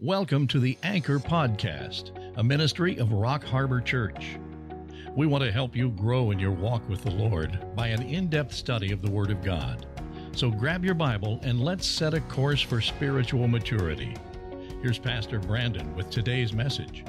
Welcome to the Anchor Podcast, a ministry of Rock Harbor Church. We want to help you grow in your walk with the Lord by an in depth study of the Word of God. So grab your Bible and let's set a course for spiritual maturity. Here's Pastor Brandon with today's message.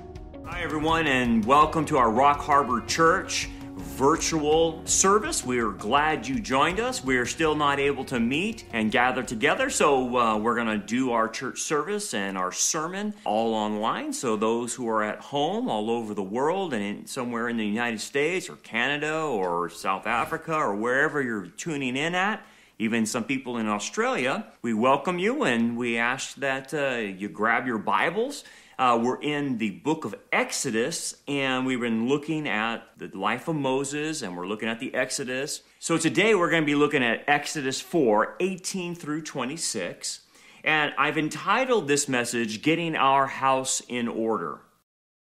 Hi, everyone, and welcome to our Rock Harbor Church virtual service. We are glad you joined us. We are still not able to meet and gather together, so uh, we're going to do our church service and our sermon all online. So those who are at home all over the world and in, somewhere in the United States or Canada or South Africa or wherever you're tuning in at, even some people in Australia, we welcome you and we ask that uh, you grab your Bibles uh, we're in the book of Exodus, and we've been looking at the life of Moses, and we're looking at the Exodus. So today we're going to be looking at Exodus 4 18 through 26. And I've entitled this message, Getting Our House in Order.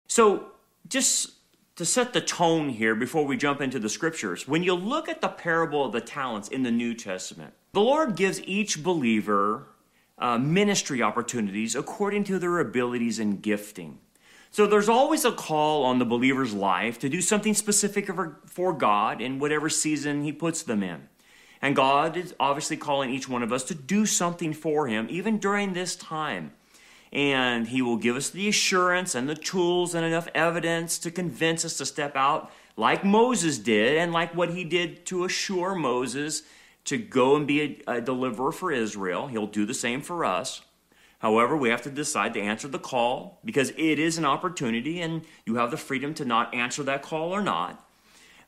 So, just to set the tone here before we jump into the scriptures, when you look at the parable of the talents in the New Testament, the Lord gives each believer uh, ministry opportunities according to their abilities and gifting. So there's always a call on the believer's life to do something specific for God in whatever season He puts them in. And God is obviously calling each one of us to do something for Him, even during this time. And He will give us the assurance and the tools and enough evidence to convince us to step out like Moses did, and like what He did to assure Moses to go and be a, a deliverer for Israel. He'll do the same for us. However, we have to decide to answer the call because it is an opportunity and you have the freedom to not answer that call or not.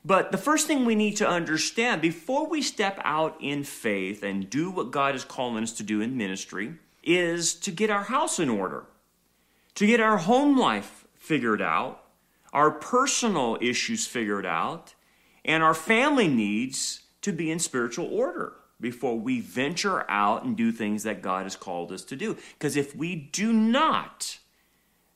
But the first thing we need to understand before we step out in faith and do what God is calling us to do in ministry is to get our house in order, to get our home life figured out, our personal issues figured out, and our family needs to be in spiritual order before we venture out and do things that God has called us to do. Because if we do not,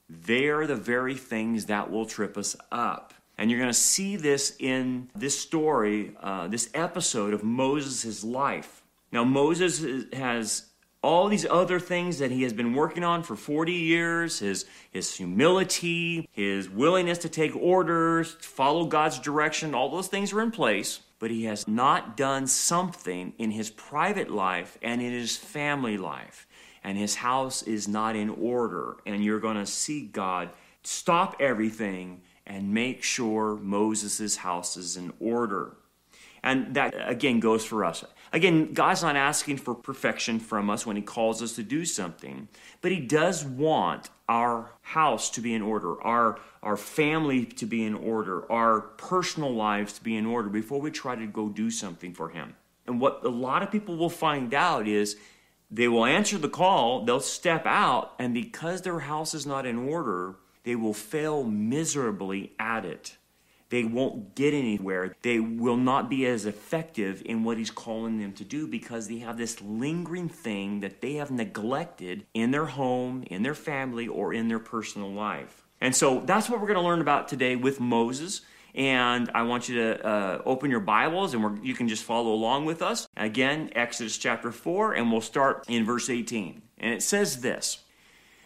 they are the very things that will trip us up. And you're going to see this in this story, uh, this episode of Moses' life. Now, Moses has all these other things that he has been working on for 40 years his, his humility, his willingness to take orders, follow God's direction, all those things are in place but he has not done something in his private life and in his family life. And his house is not in order. And you're going to see God stop everything and make sure Moses' house is in order. And that again goes for us. Again, God's not asking for perfection from us when He calls us to do something, but He does want our house to be in order, our, our family to be in order, our personal lives to be in order before we try to go do something for Him. And what a lot of people will find out is they will answer the call, they'll step out, and because their house is not in order, they will fail miserably at it they won't get anywhere. They will not be as effective in what he's calling them to do because they have this lingering thing that they have neglected in their home, in their family, or in their personal life. And so that's what we're going to learn about today with Moses. And I want you to uh, open your Bibles and you can just follow along with us. Again, Exodus chapter 4, and we'll start in verse 18. And it says this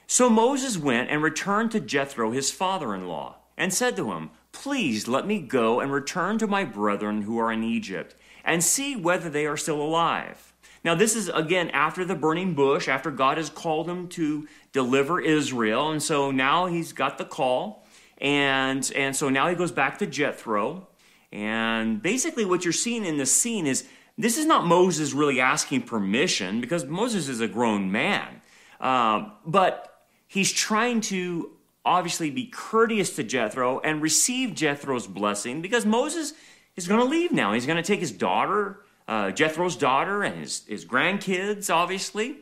So Moses went and returned to Jethro, his father in law, and said to him, Please let me go and return to my brethren who are in Egypt and see whether they are still alive. Now, this is again after the burning bush, after God has called him to deliver Israel. And so now he's got the call. And, and so now he goes back to Jethro. And basically, what you're seeing in this scene is this is not Moses really asking permission because Moses is a grown man. Um, but he's trying to obviously be courteous to Jethro and receive Jethro's blessing because Moses is going to leave now. He's going to take his daughter, uh, Jethro's daughter, and his, his grandkids, obviously.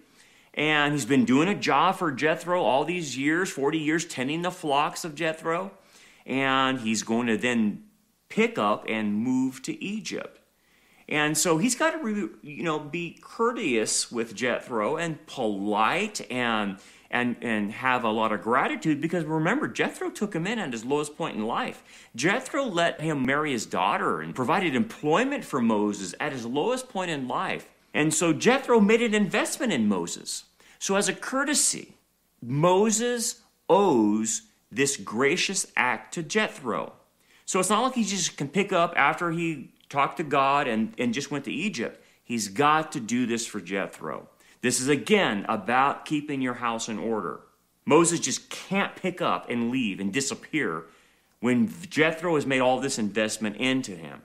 And he's been doing a job for Jethro all these years 40 years, tending the flocks of Jethro. And he's going to then pick up and move to Egypt. And so he's got to, you know, be courteous with Jethro and polite and and, and have a lot of gratitude because remember, Jethro took him in at his lowest point in life. Jethro let him marry his daughter and provided employment for Moses at his lowest point in life. And so Jethro made an investment in Moses. So, as a courtesy, Moses owes this gracious act to Jethro. So it's not like he just can pick up after he talked to God and, and just went to Egypt. He's got to do this for Jethro. This is again about keeping your house in order. Moses just can't pick up and leave and disappear when Jethro has made all this investment into him.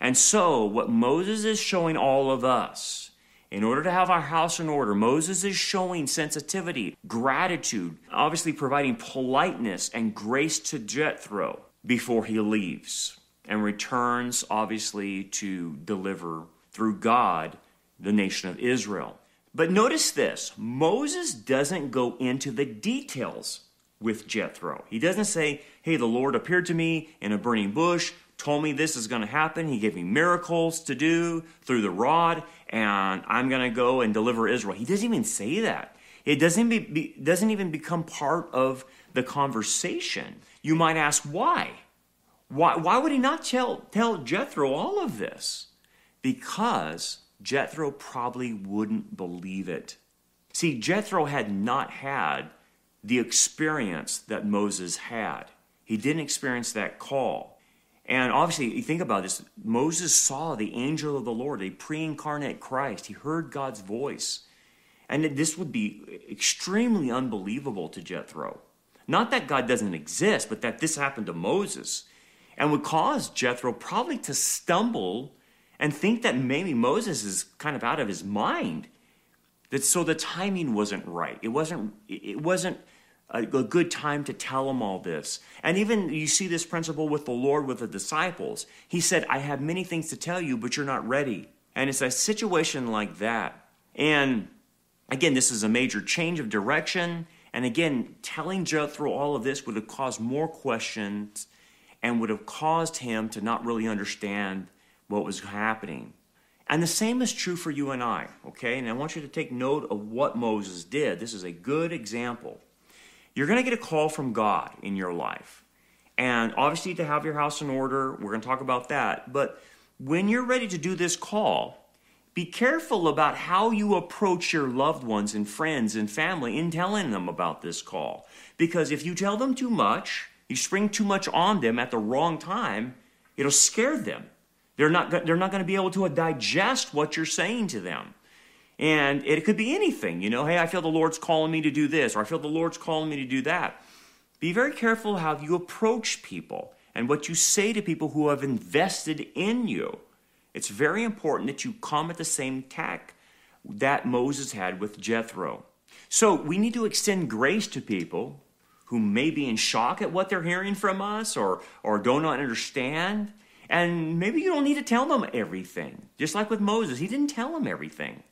And so, what Moses is showing all of us, in order to have our house in order, Moses is showing sensitivity, gratitude, obviously providing politeness and grace to Jethro before he leaves and returns, obviously, to deliver through God the nation of Israel. But notice this Moses doesn't go into the details with Jethro. He doesn't say, Hey, the Lord appeared to me in a burning bush, told me this is going to happen. He gave me miracles to do through the rod, and I'm going to go and deliver Israel. He doesn't even say that. It doesn't, be, be, doesn't even become part of the conversation. You might ask, why? Why, why would he not tell, tell Jethro all of this? Because Jethro probably wouldn't believe it. See, Jethro had not had the experience that Moses had. He didn't experience that call. And obviously, you think about this Moses saw the angel of the Lord, a pre incarnate Christ. He heard God's voice. And this would be extremely unbelievable to Jethro. Not that God doesn't exist, but that this happened to Moses and would cause Jethro probably to stumble and think that maybe Moses is kind of out of his mind. That so the timing wasn't right. It wasn't it wasn't a, good time to tell him all this. And even you see this principle with the Lord with the disciples. He said, "I have many things to tell you, but you're not ready." And it's a situation like that. And again, this is a major change of direction. And again, telling Jethro all of this would have caused more questions and would have caused him to not really understand what was happening. And the same is true for you and I, okay? And I want you to take note of what Moses did. This is a good example. You're going to get a call from God in your life. And obviously, to have your house in order, we're going to talk about that. But when you're ready to do this call, be careful about how you approach your loved ones and friends and family in telling them about this call. Because if you tell them too much, you spring too much on them at the wrong time, it'll scare them. They're not, they're not going to be able to uh, digest what you're saying to them. And it could be anything, you know, hey, I feel the Lord's calling me to do this, or I feel the Lord's calling me to do that. Be very careful how you approach people and what you say to people who have invested in you. It's very important that you come at the same tack that Moses had with Jethro. So we need to extend grace to people who may be in shock at what they're hearing from us or, or do not understand. And maybe you don't need to tell them everything. Just like with Moses, he didn't tell them everything.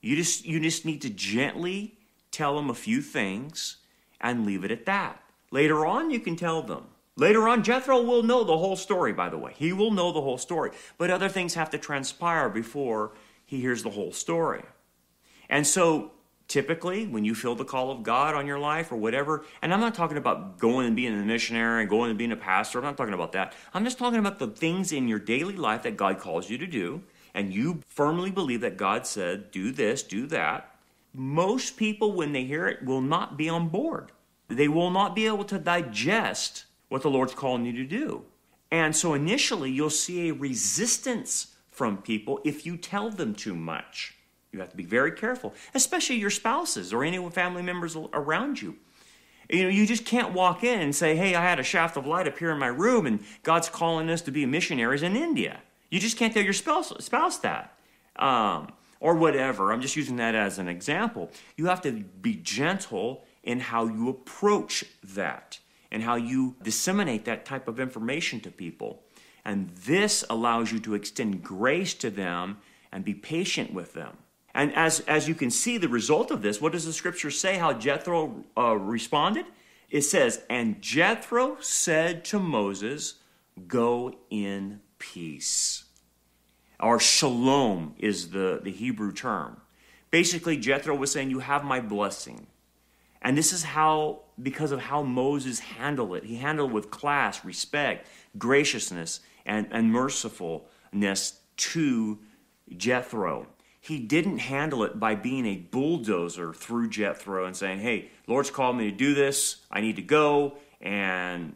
You just, you just need to gently tell them a few things and leave it at that. Later on, you can tell them. Later on, Jethro will know the whole story, by the way. He will know the whole story. But other things have to transpire before he hears the whole story. And so typically when you feel the call of God on your life or whatever, and I'm not talking about going and being a missionary and going and being a pastor, I'm not talking about that. I'm just talking about the things in your daily life that God calls you to do, and you firmly believe that God said, do this, do that. Most people, when they hear it, will not be on board. They will not be able to digest what the Lord's calling you to do. And so initially, you'll see a resistance from people if you tell them too much. You have to be very careful, especially your spouses or any family members around you. You know, you just can't walk in and say, hey, I had a shaft of light appear in my room and God's calling us to be missionaries in India. You just can't tell your spouse, spouse that. Um, or whatever. I'm just using that as an example. You have to be gentle in how you approach that and how you disseminate that type of information to people. And this allows you to extend grace to them and be patient with them. And as, as you can see, the result of this, what does the scripture say how Jethro uh, responded? It says, And Jethro said to Moses, Go in peace. Or shalom is the, the Hebrew term. Basically, Jethro was saying, You have my blessing. And this is how, because of how Moses handled it, he handled it with class, respect, graciousness, and, and mercifulness to Jethro. He didn't handle it by being a bulldozer through Jethro and saying, Hey, Lord's called me to do this. I need to go. And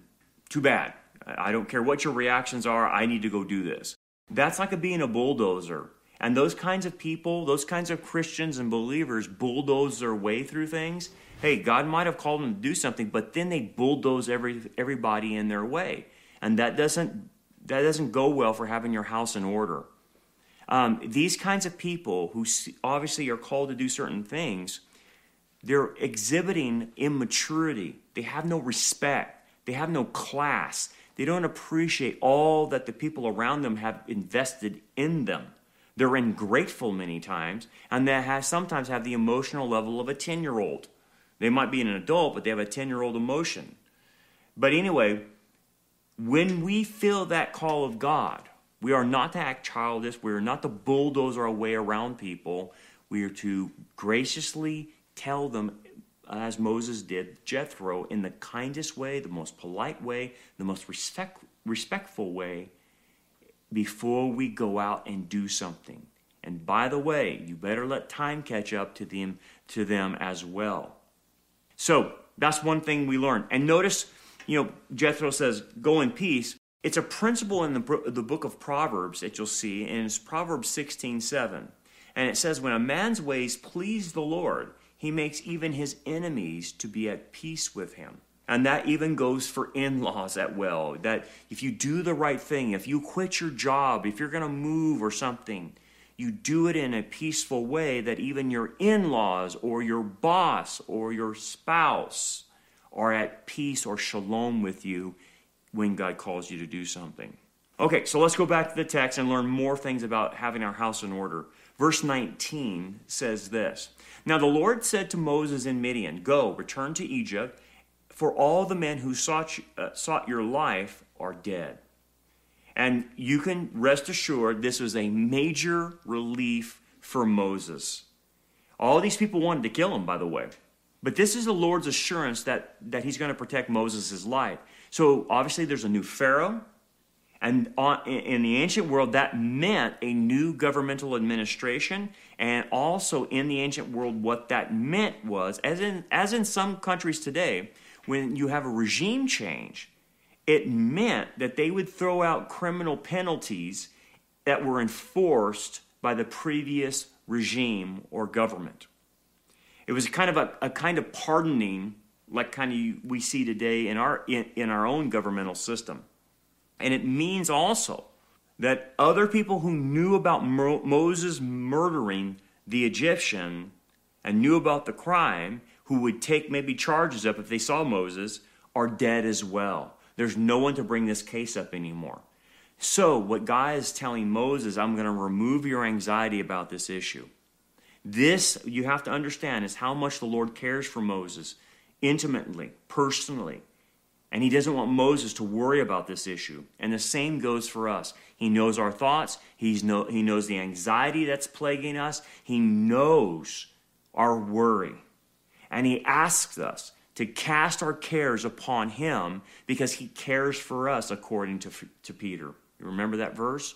too bad. I don't care what your reactions are. I need to go do this. That's like a being a bulldozer. And those kinds of people, those kinds of Christians and believers bulldoze their way through things. Hey, God might have called them to do something, but then they bulldoze every, everybody in their way. And that doesn't, that doesn't go well for having your house in order. Um, these kinds of people who obviously are called to do certain things, they're exhibiting immaturity. They have no respect. They have no class. They don't appreciate all that the people around them have invested in them. They're ungrateful many times, and they have, sometimes have the emotional level of a 10 year old. They might be an adult, but they have a 10 year old emotion. But anyway, when we feel that call of God, we are not to act childish. We are not to bulldoze our way around people. We are to graciously tell them, as Moses did, Jethro, in the kindest way, the most polite way, the most respect, respectful way, before we go out and do something. And by the way, you better let time catch up to them, to them as well. So that's one thing we learned. And notice, you know, Jethro says, go in peace. It's a principle in the, the book of Proverbs that you'll see, and it's Proverbs 16 7. And it says, When a man's ways please the Lord, he makes even his enemies to be at peace with him. And that even goes for in laws at well. That if you do the right thing, if you quit your job, if you're going to move or something, you do it in a peaceful way that even your in laws or your boss or your spouse are at peace or shalom with you when God calls you to do something. Okay, so let's go back to the text and learn more things about having our house in order. Verse 19 says this Now the Lord said to Moses in Midian, Go, return to Egypt, for all the men who sought, uh, sought your life are dead. And you can rest assured this was a major relief for Moses. All these people wanted to kill him, by the way. But this is the Lord's assurance that, that he's going to protect Moses' life. So obviously, there's a new Pharaoh. And in the ancient world, that meant a new governmental administration. And also in the ancient world, what that meant was, as in, as in some countries today, when you have a regime change, it meant that they would throw out criminal penalties that were enforced by the previous regime or government. It was kind of a, a kind of pardoning, like kind of we see today in our in, in our own governmental system, and it means also that other people who knew about Mo- Moses murdering the Egyptian and knew about the crime, who would take maybe charges up if they saw Moses, are dead as well. There's no one to bring this case up anymore. So, what God is telling Moses, I'm going to remove your anxiety about this issue. This, you have to understand, is how much the Lord cares for Moses intimately, personally. And he doesn't want Moses to worry about this issue. And the same goes for us. He knows our thoughts, He's he knows the anxiety that's plaguing us, he knows our worry. And he asks us to cast our cares upon him because he cares for us, according to, to Peter. You remember that verse?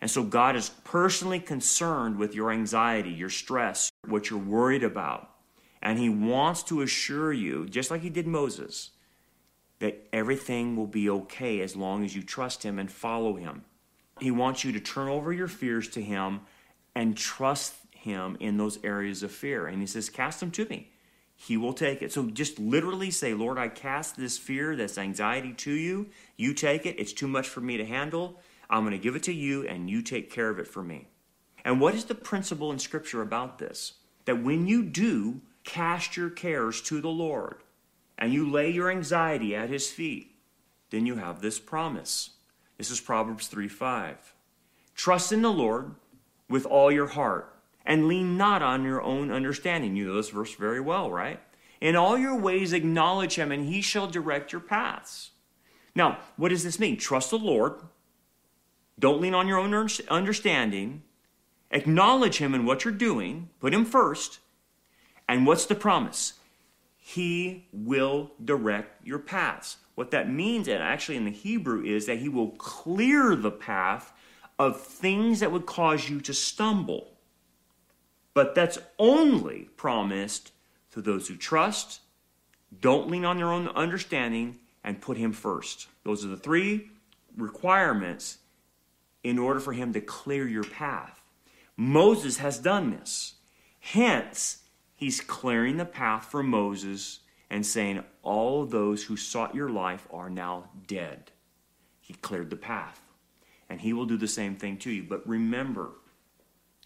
And so God is personally concerned with your anxiety, your stress, what you're worried about. And He wants to assure you, just like He did Moses, that everything will be okay as long as you trust Him and follow Him. He wants you to turn over your fears to Him and trust Him in those areas of fear. And He says, Cast them to me. He will take it. So just literally say, Lord, I cast this fear, this anxiety to you. You take it. It's too much for me to handle. I'm going to give it to you and you take care of it for me. And what is the principle in Scripture about this? That when you do cast your cares to the Lord and you lay your anxiety at His feet, then you have this promise. This is Proverbs 3 5. Trust in the Lord with all your heart and lean not on your own understanding. You know this verse very well, right? In all your ways acknowledge Him, and He shall direct your paths. Now, what does this mean? Trust the Lord don't lean on your own understanding. Acknowledge Him in what you're doing. Put Him first. And what's the promise? He will direct your paths. What that means, and actually in the Hebrew, is that He will clear the path of things that would cause you to stumble. But that's only promised to those who trust, don't lean on their own understanding, and put Him first. Those are the three requirements in order for Him to clear your path. Moses has done this. Hence, He's clearing the path for Moses and saying, All those who sought your life are now dead. He cleared the path. And He will do the same thing to you. But remember,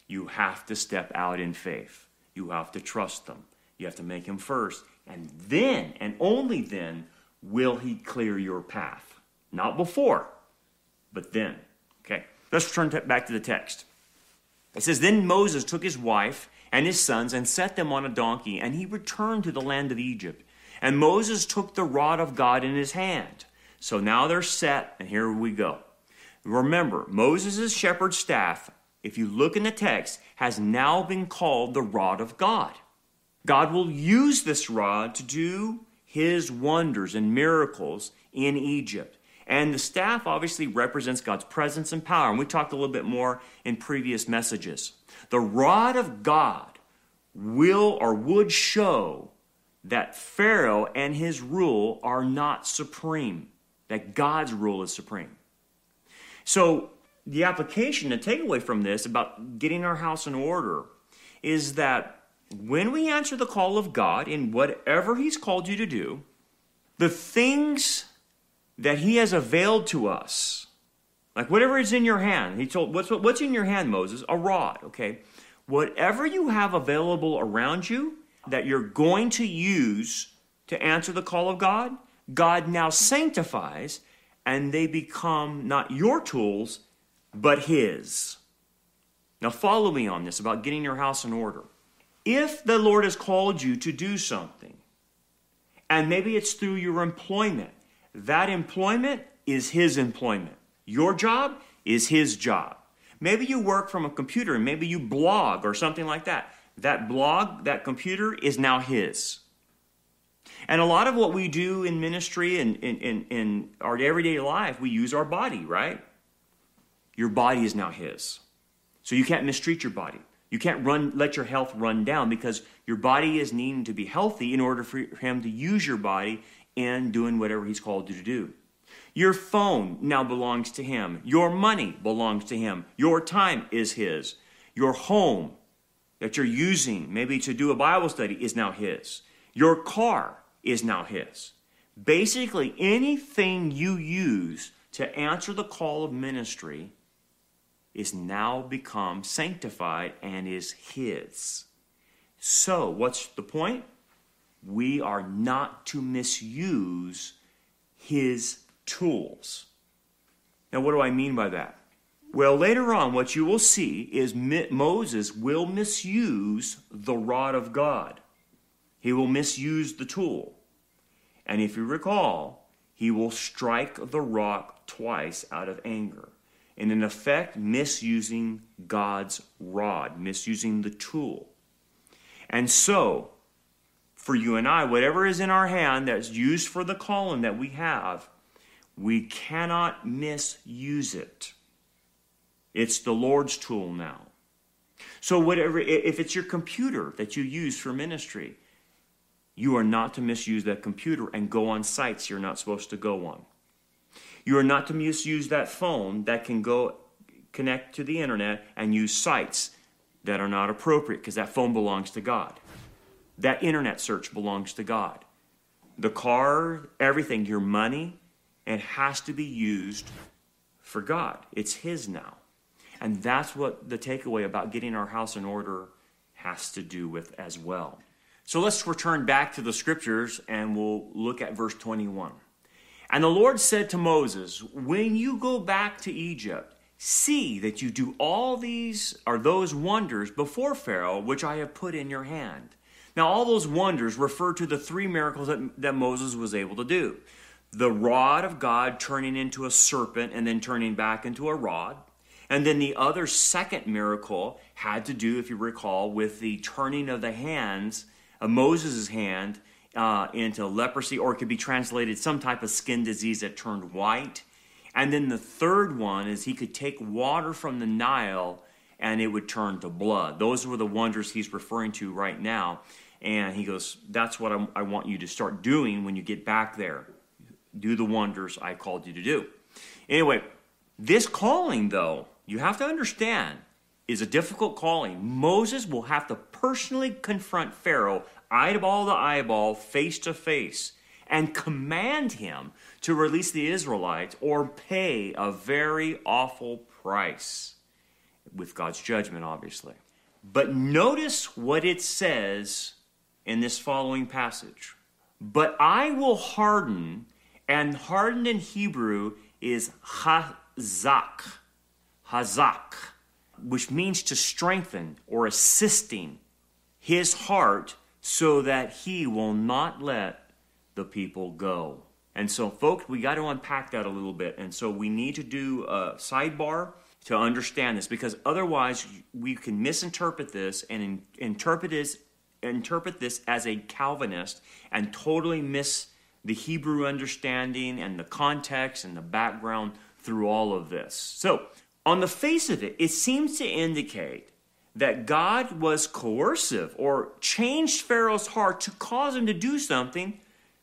you have to step out in faith. You have to trust them. You have to make Him first. And then, and only then, will He clear your path. Not before, but then. Okay, let's return back to the text. It says, Then Moses took his wife and his sons and set them on a donkey, and he returned to the land of Egypt. And Moses took the rod of God in his hand. So now they're set, and here we go. Remember, Moses' shepherd's staff, if you look in the text, has now been called the rod of God. God will use this rod to do his wonders and miracles in Egypt. And the staff obviously represents God's presence and power. And we talked a little bit more in previous messages. The rod of God will or would show that Pharaoh and his rule are not supreme, that God's rule is supreme. So, the application, the takeaway from this about getting our house in order is that when we answer the call of God in whatever He's called you to do, the things that He has availed to us, like whatever is in your hand, He told, what's, what's in your hand, Moses? A rod, okay? Whatever you have available around you that you're going to use to answer the call of God, God now sanctifies and they become not your tools, but His. Now, follow me on this about getting your house in order. If the Lord has called you to do something, and maybe it's through your employment, that employment is His employment. Your job is His job. Maybe you work from a computer and maybe you blog or something like that. That blog, that computer is now His. And a lot of what we do in ministry and in, in, in, our everyday life, we use our body, right? Your body is now His. So you can't mistreat your body. You can't run, let your health run down because your body is needing to be healthy in order for Him to use your body in doing whatever He's called you to do. Your phone now belongs to Him. Your money belongs to Him. Your time is His. Your home that you're using, maybe to do a Bible study, is now His. Your car is now His. Basically, anything you use to answer the call of ministry is now become sanctified and is His. So, what's the point? We are not to misuse His tools. Now, what do I mean by that? Well, later on, what you will see is Moses will misuse the rod of God. He will misuse the tool. And if you recall, he will strike the rock twice out of anger. And in effect, misusing God's rod, misusing the tool. And so, for you and I, whatever is in our hand that's used for the calling that we have, we cannot misuse it. It's the Lord's tool now. So, whatever, if it's your computer that you use for ministry, you are not to misuse that computer and go on sites you're not supposed to go on. You are not to misuse that phone that can go connect to the internet and use sites that are not appropriate because that phone belongs to God. That internet search belongs to God. The car, everything, your money, it has to be used for God. It's His now. And that's what the takeaway about getting our house in order has to do with as well. So let's return back to the scriptures and we'll look at verse 21. And the Lord said to Moses, When you go back to Egypt, see that you do all these or those wonders before Pharaoh, which I have put in your hand. Now, all those wonders refer to the three miracles that, that Moses was able to do the rod of God turning into a serpent and then turning back into a rod. And then the other second miracle had to do, if you recall, with the turning of the hands of Moses' hand uh, into leprosy, or it could be translated some type of skin disease that turned white. And then the third one is he could take water from the Nile and it would turn to blood. Those were the wonders he's referring to right now. And he goes, That's what I'm, i want you to start doing when you get back there. Do the wonders I called you to do. Anyway, this calling, though, you have to understand, is a difficult calling. Moses will have to personally confront Pharaoh, eyeball to eyeball, face to face, and command him to release the Israelites or pay a very awful price with God's judgment, obviously. But notice what it says in this following passage. But I will harden, and harden in Hebrew is hazak, hazak, which means to strengthen or assisting his heart so that he will not let the people go. And so, folks, we got to unpack that a little bit. And so, we need to do a sidebar to understand this because otherwise, we can misinterpret this and in, interpret this interpret this as a Calvinist and totally miss the Hebrew understanding and the context and the background through all of this. So, on the face of it, it seems to indicate that God was coercive or changed Pharaoh's heart to cause him to do something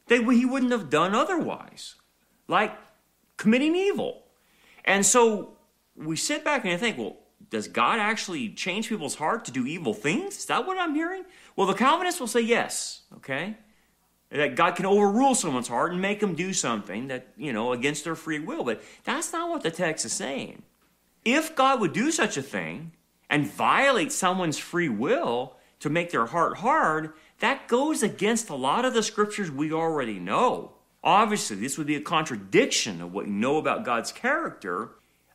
that he wouldn't have done otherwise, like committing evil. And so we sit back and think, well, does God actually change people's heart to do evil things? Is that what I'm hearing? Well, the Calvinists will say yes, okay? That God can overrule someone's heart and make them do something that, you know, against their free will. But that's not what the text is saying. If God would do such a thing and violate someone's free will to make their heart hard, that goes against a lot of the scriptures we already know. Obviously, this would be a contradiction of what you know about God's character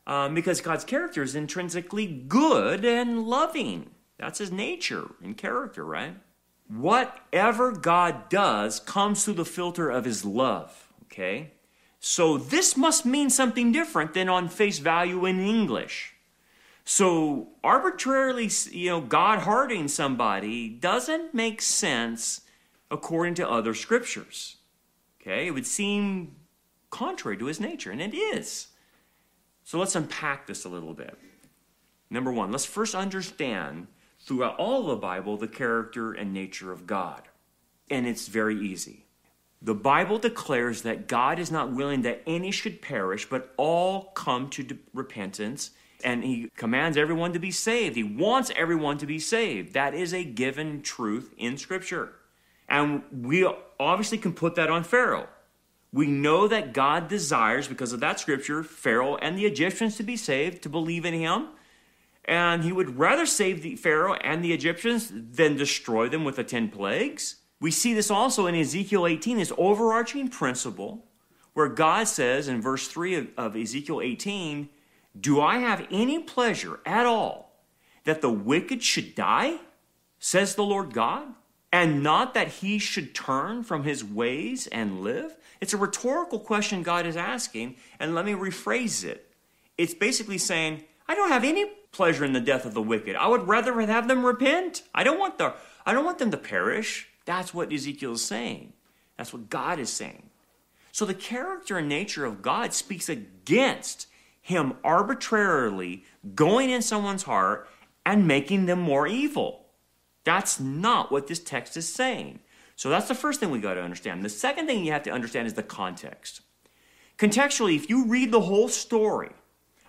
um, because God's character is intrinsically good and loving. That's his nature and character, right? Whatever God does comes through the filter of his love, okay? So this must mean something different than on face value in English. So arbitrarily, you know, God hardening somebody doesn't make sense according to other scriptures. Okay? It would seem contrary to his nature, and it is. So let's unpack this a little bit. Number one, let's first understand throughout all the Bible the character and nature of God. And it's very easy. The Bible declares that God is not willing that any should perish, but all come to repentance. And He commands everyone to be saved. He wants everyone to be saved. That is a given truth in Scripture. And we obviously can put that on Pharaoh. We know that God desires, because of that scripture, Pharaoh and the Egyptians to be saved, to believe in him. And he would rather save the Pharaoh and the Egyptians than destroy them with the 10 plagues. We see this also in Ezekiel 18, this overarching principle where God says in verse 3 of, of Ezekiel 18, Do I have any pleasure at all that the wicked should die? Says the Lord God and not that he should turn from his ways and live? It's a rhetorical question God is asking, and let me rephrase it. It's basically saying, I don't have any pleasure in the death of the wicked. I would rather have them repent. I don't want the I don't want them to perish. That's what Ezekiel is saying. That's what God is saying. So the character and nature of God speaks against him arbitrarily going in someone's heart and making them more evil. That's not what this text is saying. So that's the first thing we got to understand. The second thing you have to understand is the context. Contextually, if you read the whole story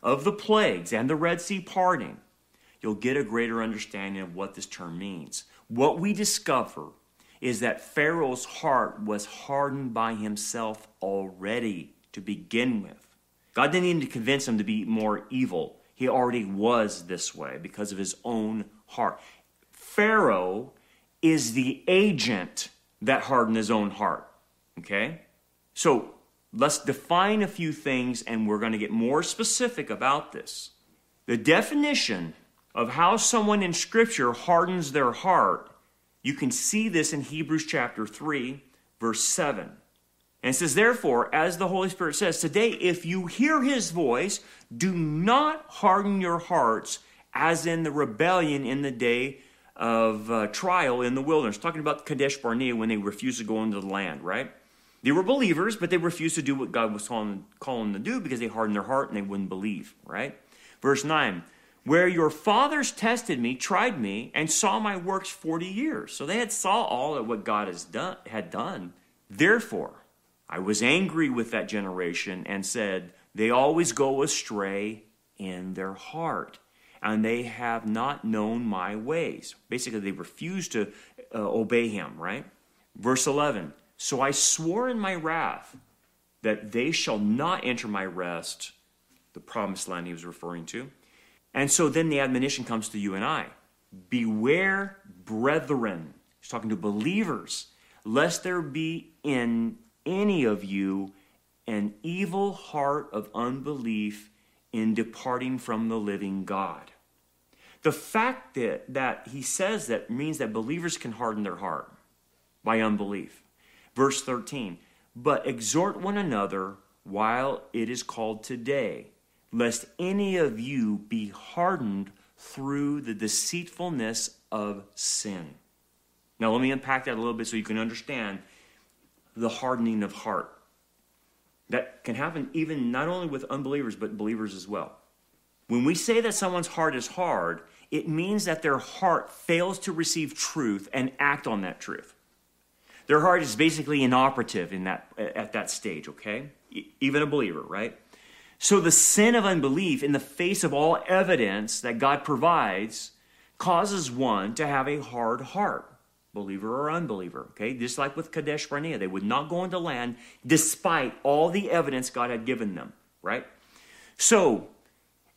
of the plagues and the Red Sea parting, you'll get a greater understanding of what this term means. What we discover is that Pharaoh's heart was hardened by himself already to begin with. God didn't need to convince him to be more evil. He already was this way because of his own heart. Pharaoh is the agent that hardened his own heart. Okay? So let's define a few things and we're going to get more specific about this. The definition of how someone in Scripture hardens their heart, you can see this in Hebrews chapter 3, verse 7. And it says, Therefore, as the Holy Spirit says, today, if you hear his voice, do not harden your hearts as in the rebellion in the day of uh, trial in the wilderness, talking about Kadesh Barnea when they refused to go into the land, right? They were believers, but they refused to do what God was calling, calling them to do because they hardened their heart and they wouldn't believe, right? Verse 9 where your fathers tested me, tried me, and saw my works 40 years. So they had saw all of what God has done, had done. Therefore, I was angry with that generation and said, They always go astray in their heart, and they have not known my ways. Basically, they refuse to uh, obey him, right? Verse 11 So I swore in my wrath that they shall not enter my rest, the promised land he was referring to. And so then the admonition comes to you and I Beware, brethren. He's talking to believers, lest there be in any of you an evil heart of unbelief in departing from the living God. The fact that, that he says that means that believers can harden their heart by unbelief. Verse 13, but exhort one another while it is called today lest any of you be hardened through the deceitfulness of sin. Now, let me unpack that a little bit so you can understand the hardening of heart. That can happen even not only with unbelievers, but believers as well. When we say that someone's heart is hard, it means that their heart fails to receive truth and act on that truth. Their heart is basically inoperative in that, at that stage, okay? Even a believer, right? So the sin of unbelief, in the face of all evidence that God provides, causes one to have a hard heart, believer or unbeliever. Okay, just like with Kadesh Barnea, they would not go into land despite all the evidence God had given them. Right. So,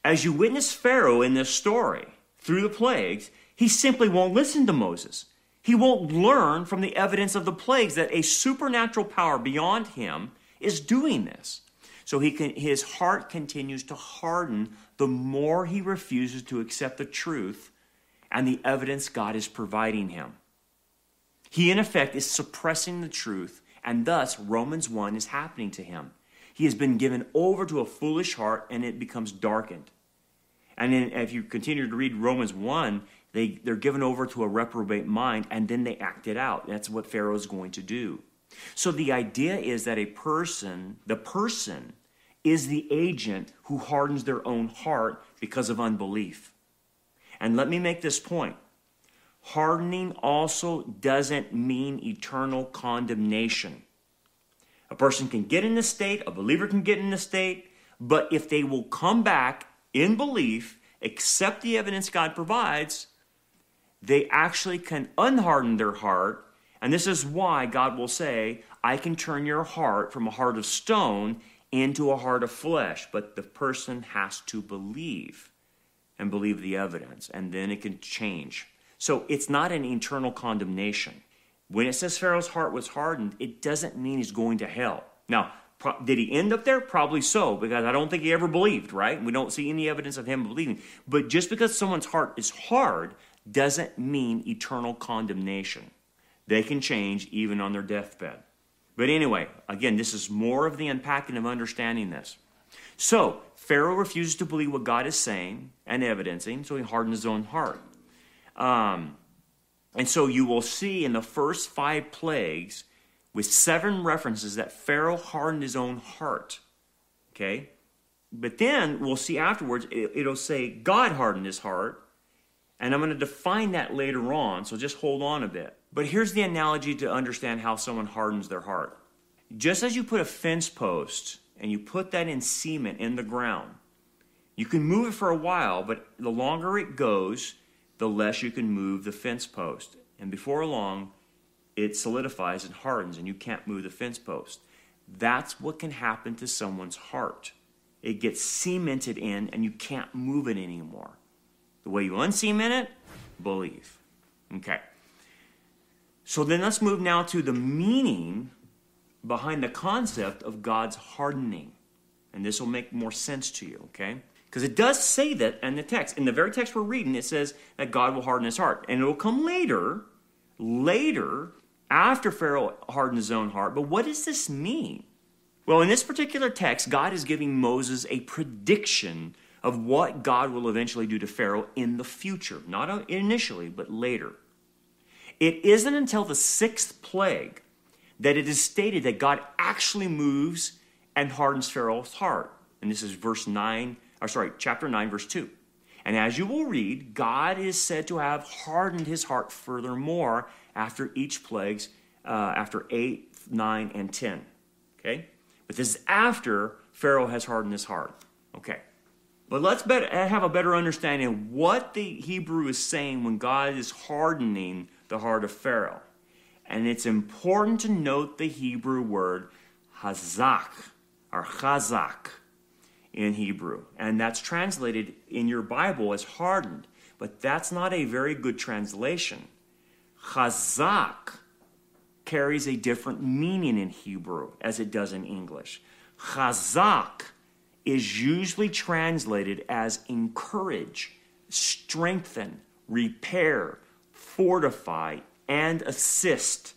as you witness Pharaoh in this story through the plagues, he simply won't listen to Moses. He won't learn from the evidence of the plagues that a supernatural power beyond him is doing this. So he can, his heart continues to harden the more he refuses to accept the truth and the evidence God is providing him. He, in effect, is suppressing the truth, and thus Romans 1 is happening to him. He has been given over to a foolish heart, and it becomes darkened. And then, if you continue to read Romans 1, they, they're given over to a reprobate mind, and then they act it out. That's what Pharaoh is going to do. So the idea is that a person, the person, is the agent who hardens their own heart because of unbelief. And let me make this point hardening also doesn't mean eternal condemnation. A person can get in the state, a believer can get in the state, but if they will come back in belief, accept the evidence God provides, they actually can unharden their heart. And this is why God will say, I can turn your heart from a heart of stone into a heart of flesh, but the person has to believe and believe the evidence, and then it can change. So it's not an eternal condemnation. When it says Pharaoh's heart was hardened, it doesn't mean he's going to hell. Now, pro- did he end up there? Probably so, because I don't think he ever believed, right? We don't see any evidence of him believing. But just because someone's heart is hard doesn't mean eternal condemnation. They can change even on their deathbed. But anyway, again, this is more of the unpacking of understanding this. So, Pharaoh refuses to believe what God is saying and evidencing, so he hardened his own heart. Um, and so you will see in the first five plagues, with seven references, that Pharaoh hardened his own heart. Okay? But then we'll see afterwards, it'll say God hardened his heart. And I'm going to define that later on, so just hold on a bit. But here's the analogy to understand how someone hardens their heart. Just as you put a fence post and you put that in cement in the ground, you can move it for a while, but the longer it goes, the less you can move the fence post. And before long, it solidifies and hardens, and you can't move the fence post. That's what can happen to someone's heart. It gets cemented in, and you can't move it anymore. The way you uncement it, believe. Okay. So then let's move now to the meaning behind the concept of God's hardening. And this will make more sense to you, okay? Because it does say that in the text. In the very text we're reading, it says that God will harden his heart. And it will come later, later, after Pharaoh hardened his own heart. But what does this mean? Well, in this particular text, God is giving Moses a prediction of what God will eventually do to Pharaoh in the future. Not initially, but later. It isn't until the sixth plague that it is stated that God actually moves and hardens Pharaoh's heart. And this is verse 9, or sorry, chapter 9, verse 2. And as you will read, God is said to have hardened his heart furthermore after each plagues, uh, after 8, 9, and 10. Okay? But this is after Pharaoh has hardened his heart. Okay. But let's better, have a better understanding of what the Hebrew is saying when God is hardening the heart of Pharaoh. And it's important to note the Hebrew word hazak or chazak in Hebrew. And that's translated in your Bible as hardened. But that's not a very good translation. Chazak carries a different meaning in Hebrew as it does in English. Chazak is usually translated as encourage, strengthen, repair, fortify, and assist.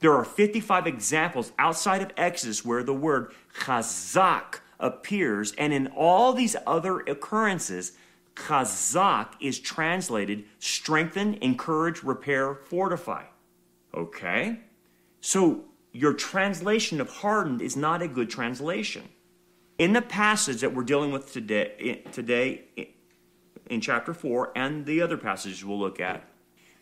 There are 55 examples outside of Exodus where the word chazak appears, and in all these other occurrences, chazak is translated strengthen, encourage, repair, fortify. Okay? So your translation of hardened is not a good translation. In the passage that we're dealing with today, today in chapter 4 and the other passages we'll look at,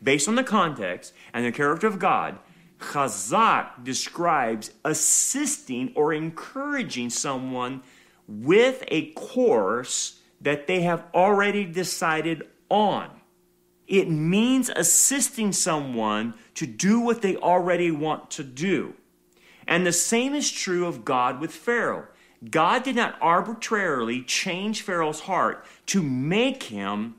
based on the context and the character of God, Chazak describes assisting or encouraging someone with a course that they have already decided on. It means assisting someone to do what they already want to do. And the same is true of God with Pharaoh. God did not arbitrarily change Pharaoh's heart to make him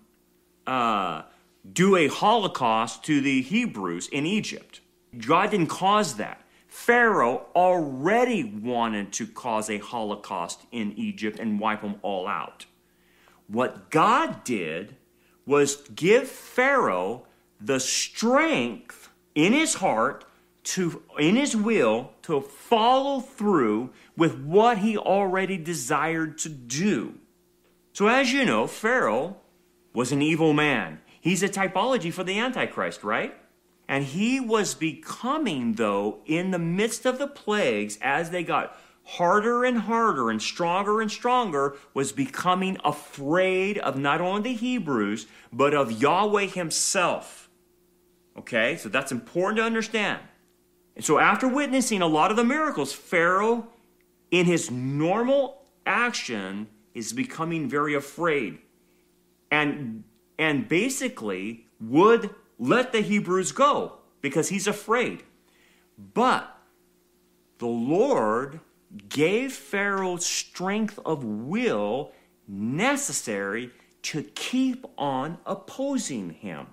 uh, do a holocaust to the Hebrews in Egypt. God didn't cause that. Pharaoh already wanted to cause a holocaust in Egypt and wipe them all out. What God did was give Pharaoh the strength in his heart to in his will to follow through with what he already desired to do. So as you know, Pharaoh was an evil man. He's a typology for the antichrist, right? And he was becoming though in the midst of the plagues as they got harder and harder and stronger and stronger, was becoming afraid of not only the Hebrews, but of Yahweh himself. Okay, so that's important to understand. And so, after witnessing a lot of the miracles, Pharaoh, in his normal action, is becoming very afraid. And, and basically would let the Hebrews go because he's afraid. But the Lord gave Pharaoh strength of will necessary to keep on opposing him.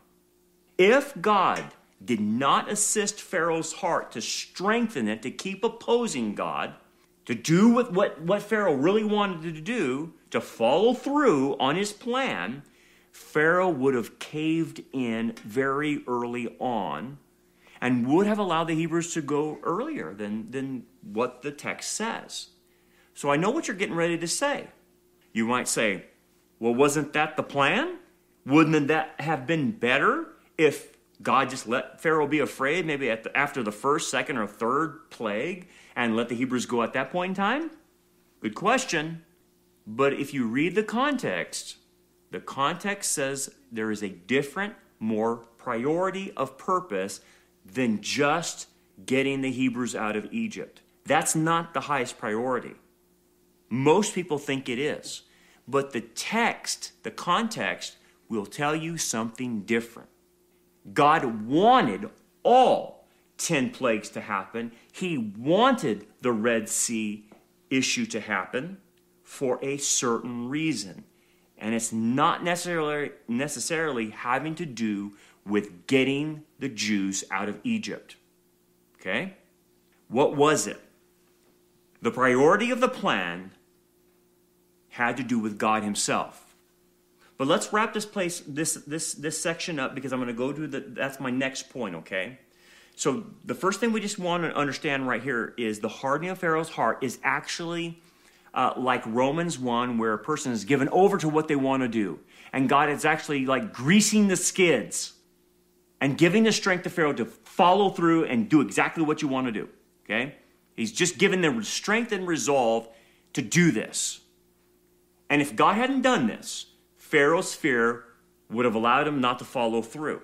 If God did not assist Pharaoh's heart to strengthen it, to keep opposing God, to do what, what, what Pharaoh really wanted to do, to follow through on his plan, Pharaoh would have caved in very early on and would have allowed the Hebrews to go earlier than, than what the text says. So I know what you're getting ready to say. You might say, well, wasn't that the plan? Wouldn't that have been better if God just let Pharaoh be afraid, maybe the, after the first, second, or third plague, and let the Hebrews go at that point in time? Good question. But if you read the context, the context says there is a different, more priority of purpose than just getting the Hebrews out of Egypt. That's not the highest priority. Most people think it is. But the text, the context, will tell you something different. God wanted all 10 plagues to happen. He wanted the Red Sea issue to happen for a certain reason. And it's not necessarily, necessarily having to do with getting the Jews out of Egypt. Okay? What was it? The priority of the plan had to do with God Himself. But let's wrap this place, this this this section up because I'm going to go to the. That's my next point. Okay. So the first thing we just want to understand right here is the hardening of Pharaoh's heart is actually uh, like Romans 1, where a person is given over to what they want to do. And God is actually like greasing the skids and giving the strength to Pharaoh to follow through and do exactly what you want to do. Okay? He's just given them strength and resolve to do this. And if God hadn't done this, Pharaoh's fear would have allowed him not to follow through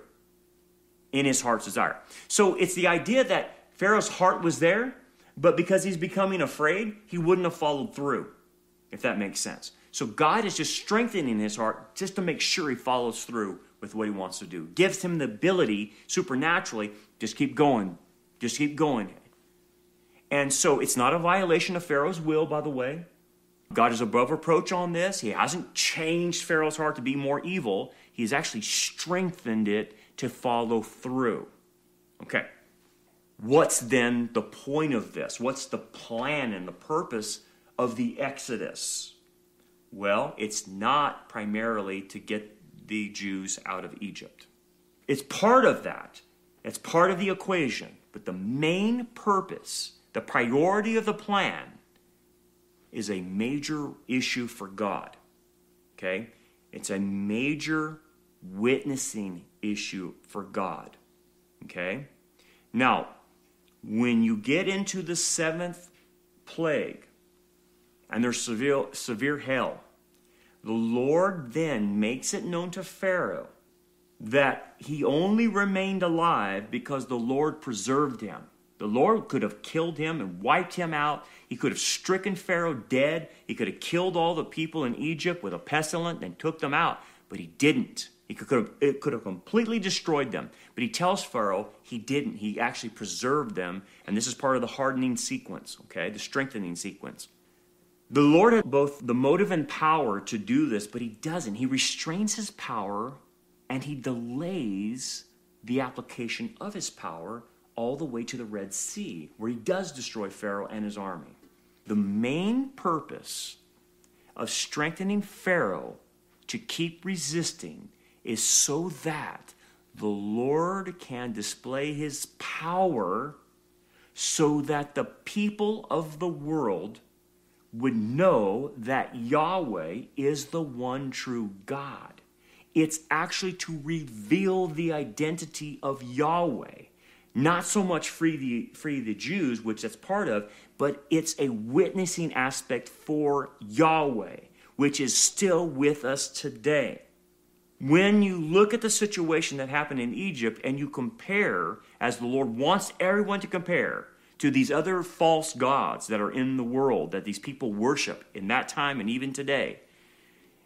in his heart's desire. So it's the idea that Pharaoh's heart was there, but because he's becoming afraid, he wouldn't have followed through, if that makes sense. So God is just strengthening his heart just to make sure he follows through with what he wants to do. Gives him the ability supernaturally, just keep going, just keep going. And so it's not a violation of Pharaoh's will, by the way. God is above reproach on this. He hasn't changed Pharaoh's heart to be more evil. He's actually strengthened it to follow through. Okay. What's then the point of this? What's the plan and the purpose of the Exodus? Well, it's not primarily to get the Jews out of Egypt. It's part of that, it's part of the equation. But the main purpose, the priority of the plan, is a major issue for God. Okay? It's a major witnessing issue for God. Okay? Now, when you get into the seventh plague, and there's severe, severe hail. The Lord then makes it known to Pharaoh that he only remained alive because the Lord preserved him. The Lord could have killed him and wiped him out. He could have stricken Pharaoh dead. He could have killed all the people in Egypt with a pestilence and took them out, but he didn't. He could have, it could have completely destroyed them. But he tells Pharaoh he didn't. He actually preserved them. And this is part of the hardening sequence, okay? The strengthening sequence. The Lord had both the motive and power to do this, but he doesn't. He restrains his power and he delays the application of his power all the way to the Red Sea, where he does destroy Pharaoh and his army. The main purpose of strengthening Pharaoh to keep resisting is so that the Lord can display his power so that the people of the world would know that Yahweh is the one true God. It's actually to reveal the identity of Yahweh. Not so much free the, free the Jews, which that's part of, but it's a witnessing aspect for Yahweh, which is still with us today. When you look at the situation that happened in Egypt and you compare, as the Lord wants everyone to compare, to these other false gods that are in the world that these people worship in that time and even today.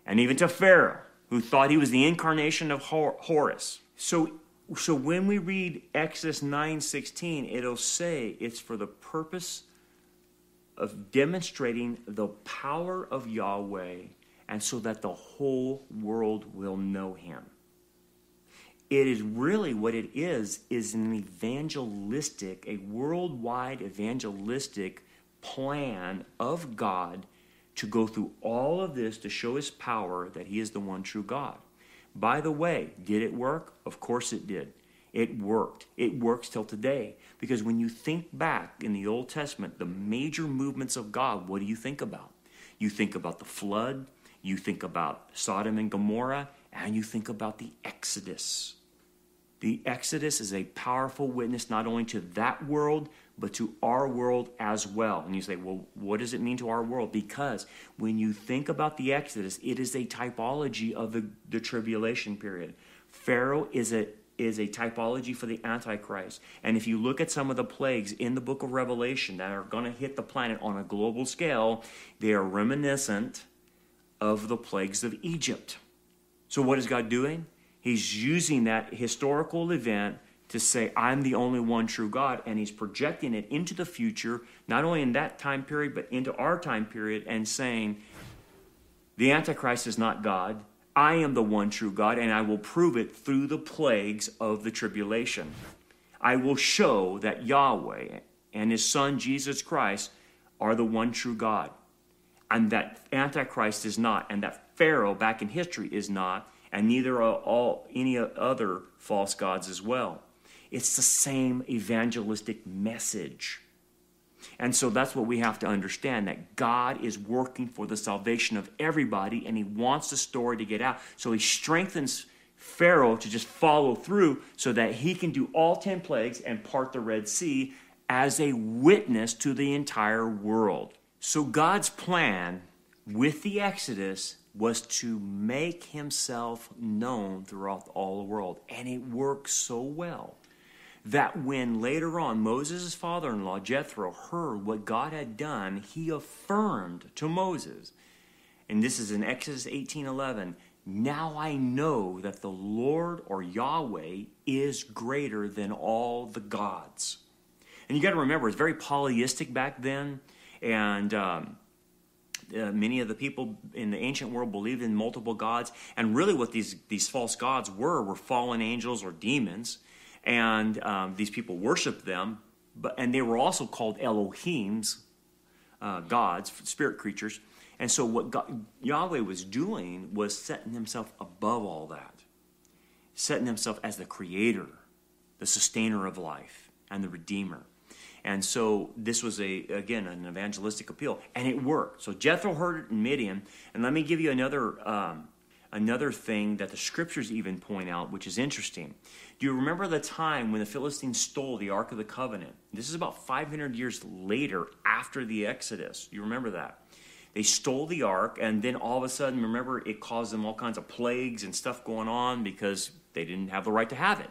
And even to Pharaoh, who thought he was the incarnation of Horus. So, so when we read Exodus 9:16, it'll say it's for the purpose of demonstrating the power of Yahweh and so that the whole world will know him. It is really what it is is an evangelistic a worldwide evangelistic plan of god to go through all of this to show his power that he is the one true god. By the way did it work? Of course it did. It worked. It works till today. Because when you think back in the old testament the major movements of god what do you think about? You think about the flood you think about sodom and gomorrah and you think about the exodus the Exodus is a powerful witness not only to that world, but to our world as well. And you say, well, what does it mean to our world? Because when you think about the Exodus, it is a typology of the, the tribulation period. Pharaoh is a is a typology for the Antichrist. And if you look at some of the plagues in the book of Revelation that are going to hit the planet on a global scale, they are reminiscent of the plagues of Egypt. So, what is God doing? He's using that historical event to say, I'm the only one true God, and he's projecting it into the future, not only in that time period, but into our time period, and saying, The Antichrist is not God. I am the one true God, and I will prove it through the plagues of the tribulation. I will show that Yahweh and his son Jesus Christ are the one true God, and that Antichrist is not, and that Pharaoh back in history is not, and neither are all any other false gods as well. It's the same evangelistic message. And so that's what we have to understand that God is working for the salvation of everybody and he wants the story to get out. So he strengthens Pharaoh to just follow through so that he can do all 10 plagues and part the Red Sea as a witness to the entire world. So God's plan with the Exodus was to make himself known throughout all the world. And it worked so well that when later on Moses' father in law, Jethro, heard what God had done, he affirmed to Moses, and this is in Exodus 18 11, now I know that the Lord or Yahweh is greater than all the gods. And you got to remember, it's very polyistic back then, and um, uh, many of the people in the ancient world believed in multiple gods. And really, what these, these false gods were were fallen angels or demons and um, these people worshiped them. But and they were also called Elohims, uh, gods, spirit creatures. And so what God, Yahweh was doing was setting himself above all that, setting himself as the creator, the sustainer of life, and the redeemer. And so this was a again an evangelistic appeal, and it worked. So Jethro heard it in Midian, and let me give you another um, another thing that the scriptures even point out, which is interesting. Do you remember the time when the Philistines stole the Ark of the Covenant? This is about 500 years later after the Exodus. You remember that? They stole the Ark, and then all of a sudden, remember, it caused them all kinds of plagues and stuff going on because they didn't have the right to have it.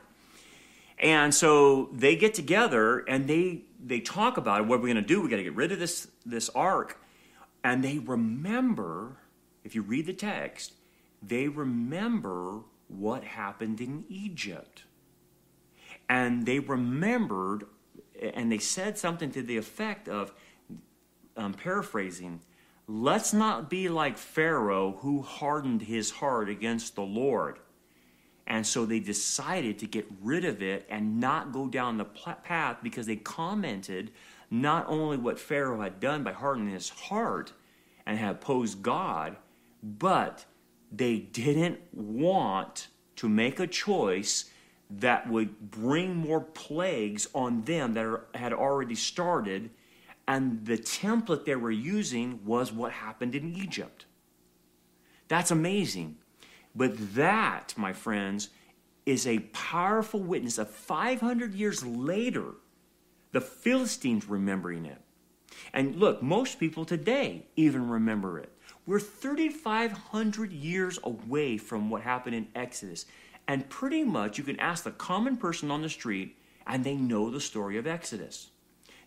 And so they get together and they they talk about it. What are we going to do? We got to get rid of this this ark. And they remember, if you read the text, they remember what happened in Egypt. And they remembered, and they said something to the effect of, I'm paraphrasing, let's not be like Pharaoh who hardened his heart against the Lord. And so they decided to get rid of it and not go down the path because they commented not only what Pharaoh had done by hardening his heart and had opposed God, but they didn't want to make a choice that would bring more plagues on them that are, had already started. And the template they were using was what happened in Egypt. That's amazing. But that, my friends, is a powerful witness of 500 years later, the Philistines remembering it. And look, most people today even remember it. We're 3,500 years away from what happened in Exodus. And pretty much you can ask the common person on the street, and they know the story of Exodus.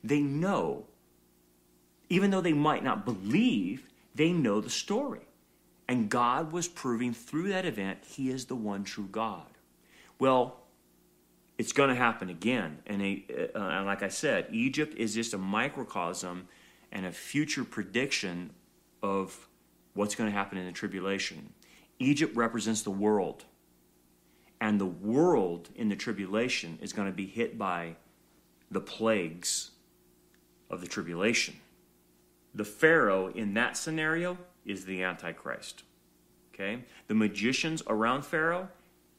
They know, even though they might not believe, they know the story. And God was proving through that event He is the one true God. Well, it's going to happen again. And, a, uh, and like I said, Egypt is just a microcosm and a future prediction of what's going to happen in the tribulation. Egypt represents the world. And the world in the tribulation is going to be hit by the plagues of the tribulation. The Pharaoh in that scenario is the Antichrist. Okay? The magicians around Pharaoh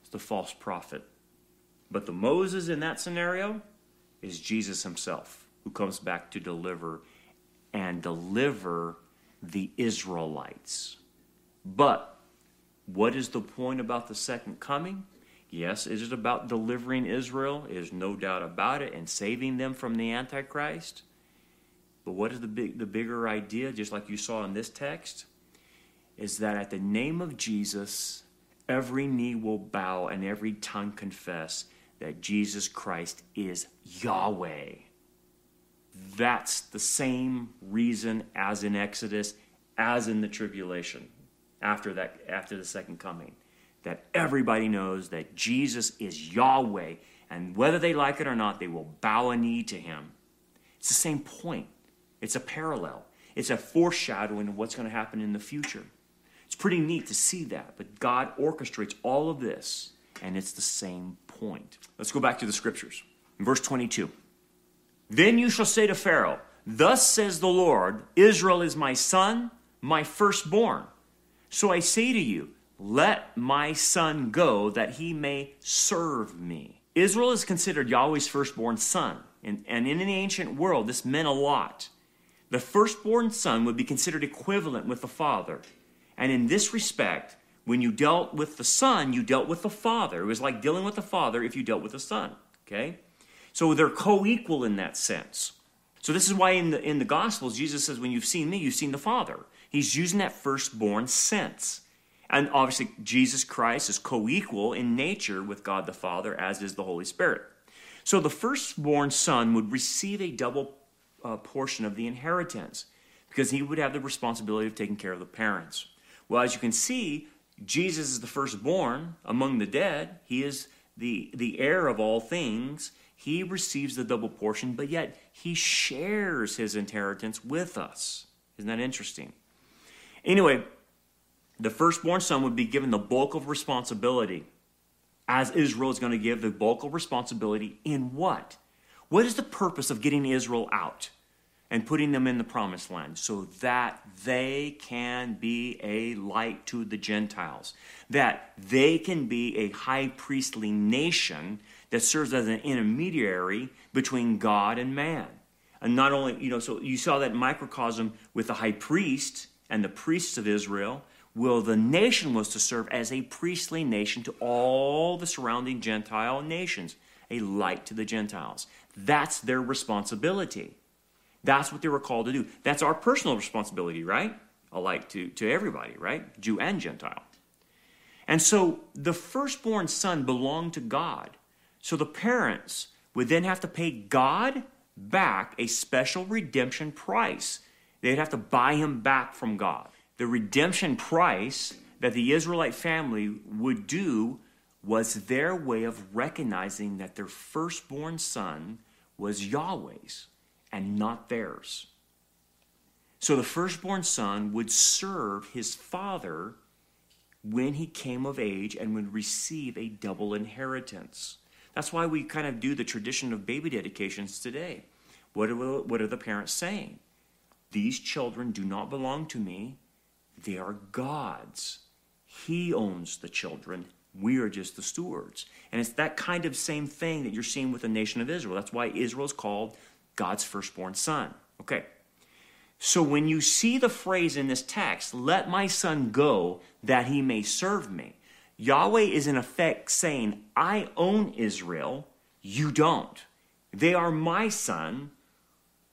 is the false prophet. But the Moses in that scenario is Jesus himself, who comes back to deliver and deliver the Israelites. But what is the point about the second coming? Yes, is it about delivering Israel? There's no doubt about it, and saving them from the Antichrist. But what is the big, the bigger idea? Just like you saw in this text, is that at the name of Jesus, every knee will bow and every tongue confess that Jesus Christ is Yahweh. That's the same reason as in Exodus, as in the tribulation, after that, after the second coming, that everybody knows that Jesus is Yahweh, and whether they like it or not, they will bow a knee to him. It's the same point. It's a parallel. It's a foreshadowing of what's going to happen in the future. Pretty neat to see that, but God orchestrates all of this, and it's the same point. Let's go back to the scriptures. In verse 22 Then you shall say to Pharaoh, Thus says the Lord, Israel is my son, my firstborn. So I say to you, Let my son go, that he may serve me. Israel is considered Yahweh's firstborn son, and, and in the ancient world, this meant a lot. The firstborn son would be considered equivalent with the father. And in this respect, when you dealt with the son, you dealt with the father. It was like dealing with the father if you dealt with the son. Okay? So they're co equal in that sense. So this is why in the in the Gospels Jesus says, "When you've seen me, you've seen the Father." He's using that firstborn sense. And obviously, Jesus Christ is co equal in nature with God the Father, as is the Holy Spirit. So the firstborn son would receive a double uh, portion of the inheritance because he would have the responsibility of taking care of the parents. Well, as you can see, Jesus is the firstborn among the dead. He is the, the heir of all things. He receives the double portion, but yet he shares his inheritance with us. Isn't that interesting? Anyway, the firstborn son would be given the bulk of responsibility, as Israel is going to give the bulk of responsibility in what? What is the purpose of getting Israel out and putting them in the promised land? So that they can be a light to the Gentiles, that they can be a high priestly nation that serves as an intermediary between God and man. And not only, you know, so you saw that microcosm with the high priest and the priests of Israel will the nation was to serve as a priestly nation to all the surrounding Gentile nations, a light to the Gentiles. That's their responsibility. That's what they were called to do. That's our personal responsibility, right? Alike to, to everybody, right? Jew and Gentile. And so the firstborn son belonged to God. So the parents would then have to pay God back a special redemption price. They'd have to buy him back from God the redemption price that the Israelite family would do was their way of recognizing that their firstborn son was Yahweh's and not theirs. So the firstborn son would serve his father when he came of age and would receive a double inheritance. That's why we kind of do the tradition of baby dedications today. What are, what are the parents saying? These children do not belong to me. They are God's. He owns the children. We are just the stewards. And it's that kind of same thing that you're seeing with the nation of Israel. That's why Israel is called God's firstborn son. Okay. So when you see the phrase in this text, let my son go that he may serve me, Yahweh is in effect saying, I own Israel, you don't. They are my son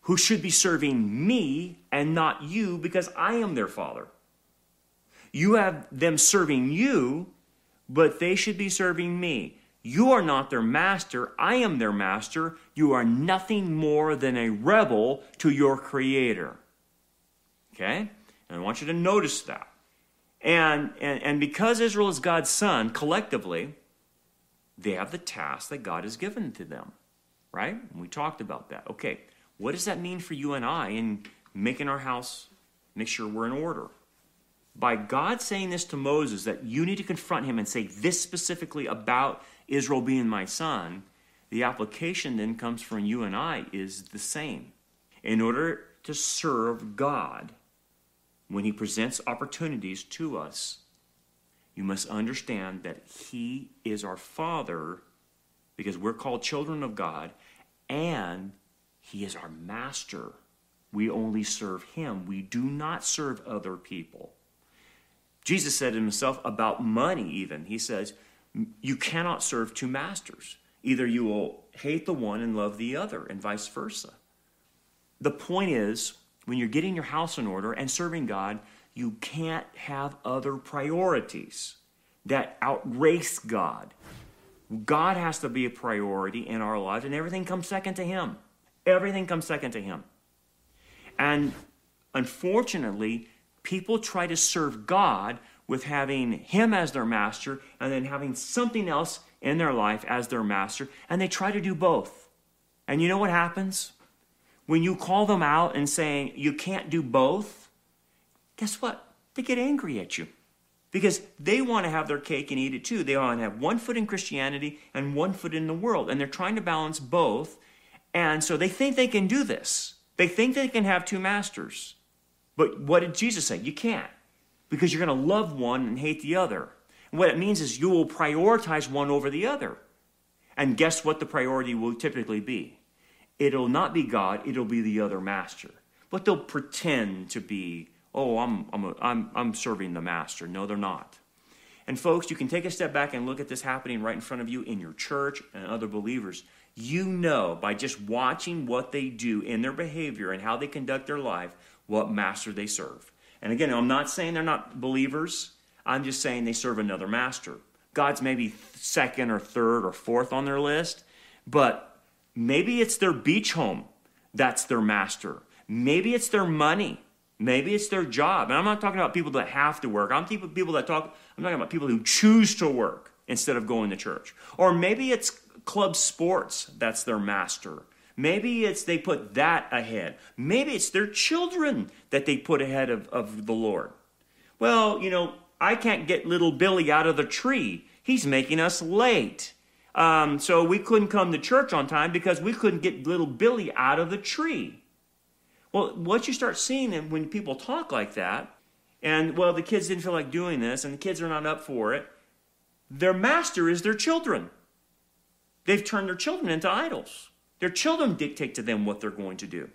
who should be serving me and not you because I am their father. You have them serving you, but they should be serving me. You are not their master. I am their master. You are nothing more than a rebel to your creator. Okay? And I want you to notice that. And, and, and because Israel is God's son, collectively, they have the task that God has given to them. Right? And we talked about that. Okay, what does that mean for you and I in making our house, make sure we're in order? by God saying this to Moses that you need to confront him and say this specifically about Israel being my son, the application then comes from you and I is the same. In order to serve God, when he presents opportunities to us, you must understand that he is our father because we're called children of God and he is our master. We only serve him. We do not serve other people. Jesus said to himself about money, even. He says, You cannot serve two masters. Either you will hate the one and love the other, and vice versa. The point is, when you're getting your house in order and serving God, you can't have other priorities that outrace God. God has to be a priority in our lives, and everything comes second to Him. Everything comes second to Him. And unfortunately, people try to serve God with having Him as their master and then having something else in their life as their master, and they try to do both. And you know what happens? When you call them out and saying you can't do both, guess what? They get angry at you because they want to have their cake and eat it too. They want to have one foot in Christianity and one foot in the world, and they're trying to balance both. And so they think they can do this. They think they can have two masters. But what did Jesus say? You can't because you're going to love one and hate the other. And what it means is you will prioritize one over the other. And guess what the priority will typically be? It'll not be God, it'll be the other master. But they'll pretend to be, oh, I'm, I'm, a, I'm, I'm serving the master. No, they're not. And folks, you can take a step back and look at this happening right in front of you in your church and other believers. You know by just watching what they do in their behavior and how they conduct their life what master they serve. And again, I'm not saying they're not believers. I'm just saying they serve another master. God's maybe second or third or fourth on their list, but maybe it's their beach home that's their master. Maybe it's their money. Maybe it's their job. And I'm not talking about people that have to work. I'm talking people that talk I'm talking about people who choose to work instead of going to church. Or maybe it's club sports that's their master. Maybe it's they put that ahead. Maybe it's their children that they put ahead of, of the Lord. Well, you know, I can't get little Billy out of the tree. He's making us late. Um, so we couldn't come to church on time because we couldn't get little Billy out of the tree. Well, what you start seeing when people talk like that, and well, the kids didn't feel like doing this, and the kids are not up for it, their master is their children. They've turned their children into idols. Their children dictate to them what they're going to do.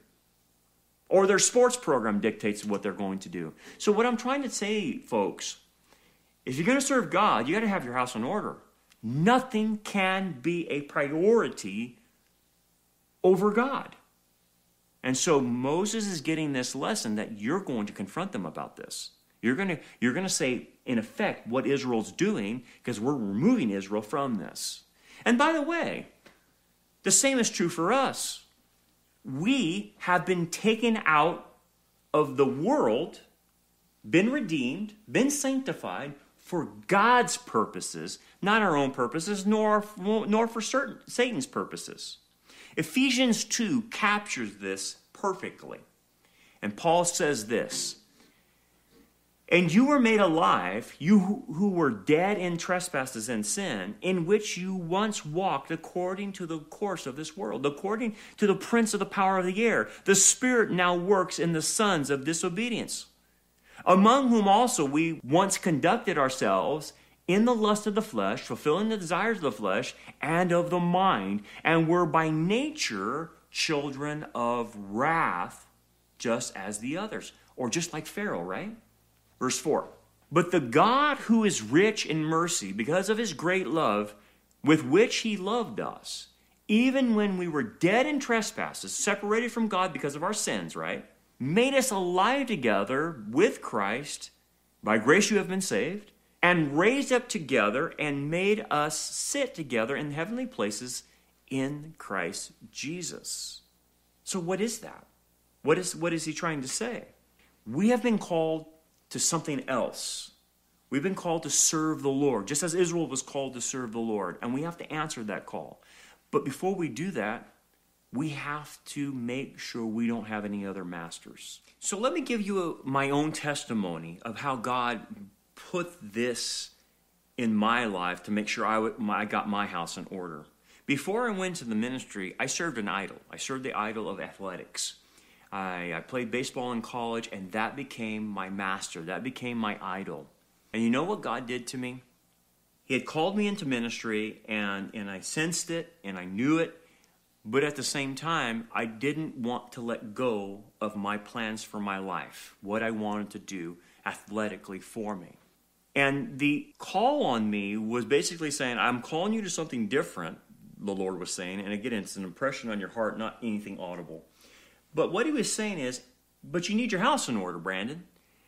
Or their sports program dictates what they're going to do. So, what I'm trying to say, folks, if you're going to serve God, you got to have your house in order. Nothing can be a priority over God. And so Moses is getting this lesson that you're going to confront them about this. You're going to, you're going to say, in effect, what Israel's doing because we're removing Israel from this. And by the way, the same is true for us. We have been taken out of the world, been redeemed, been sanctified for God's purposes, not our own purposes, nor, nor for certain, Satan's purposes. Ephesians 2 captures this perfectly. And Paul says this and you were made alive, you who were dead in trespasses and sin, in which you once walked according to the course of this world, according to the prince of the power of the air. The Spirit now works in the sons of disobedience, among whom also we once conducted ourselves in the lust of the flesh, fulfilling the desires of the flesh and of the mind, and were by nature children of wrath, just as the others, or just like Pharaoh, right? Verse 4 But the God who is rich in mercy, because of his great love with which he loved us, even when we were dead in trespasses, separated from God because of our sins, right? Made us alive together with Christ. By grace you have been saved, and raised up together and made us sit together in heavenly places in Christ Jesus. So, what is that? What is, what is he trying to say? We have been called to something else. We've been called to serve the Lord, just as Israel was called to serve the Lord, and we have to answer that call. But before we do that, we have to make sure we don't have any other masters. So let me give you a, my own testimony of how God put this in my life to make sure I got my house in order. Before I went to the ministry, I served an idol. I served the idol of athletics. I, I played baseball in college, and that became my master. That became my idol. And you know what God did to me? He had called me into ministry, and, and I sensed it, and I knew it. But at the same time, I didn't want to let go of my plans for my life, what I wanted to do athletically for me. And the call on me was basically saying, I'm calling you to something different, the Lord was saying. And again, it's an impression on your heart, not anything audible. But what he was saying is, but you need your house in order, Brandon.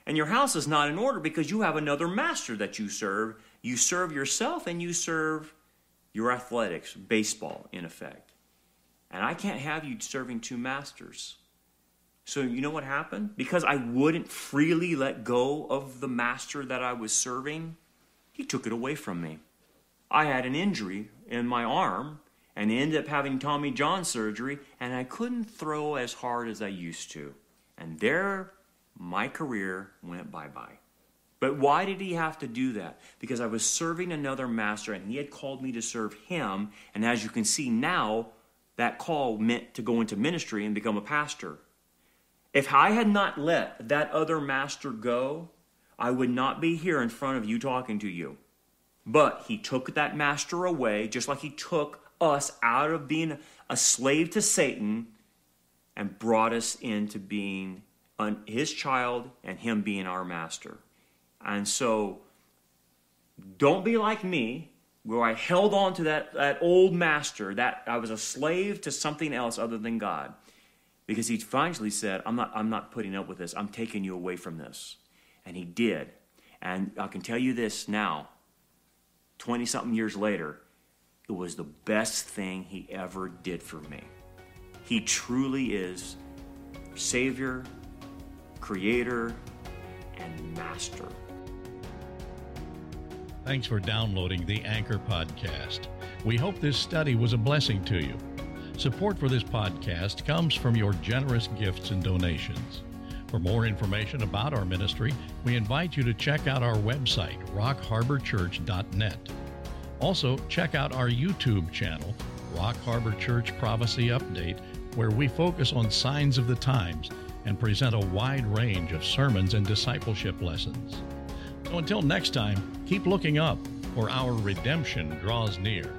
And your house is not in order because you have another master that you serve. You serve yourself and you serve your athletics, baseball, in effect. And I can't have you serving two masters. So, you know what happened? Because I wouldn't freely let go of the master that I was serving, he took it away from me. I had an injury in my arm and ended up having Tommy John surgery, and I couldn't throw as hard as I used to. And there, my career went bye bye. But why did he have to do that? Because I was serving another master, and he had called me to serve him. And as you can see now, that call meant to go into ministry and become a pastor. If I had not let that other master go, I would not be here in front of you talking to you. But he took that master away, just like he took us out of being a slave to Satan and brought us into being his child and him being our master. And so don't be like me. where I held on to that, that old master, that I was a slave to something else other than God. Because he finally said, I'm not, I'm not putting up with this. I'm taking you away from this. And he did. And I can tell you this now, 20 something years later, it was the best thing he ever did for me. He truly is Savior, Creator, and Master. Thanks for downloading the Anchor Podcast. We hope this study was a blessing to you. Support for this podcast comes from your generous gifts and donations. For more information about our ministry, we invite you to check out our website, rockharborchurch.net. Also, check out our YouTube channel, Rock Harbor Church Prophecy Update, where we focus on signs of the times and present a wide range of sermons and discipleship lessons. So until next time, keep looking up, for our redemption draws near.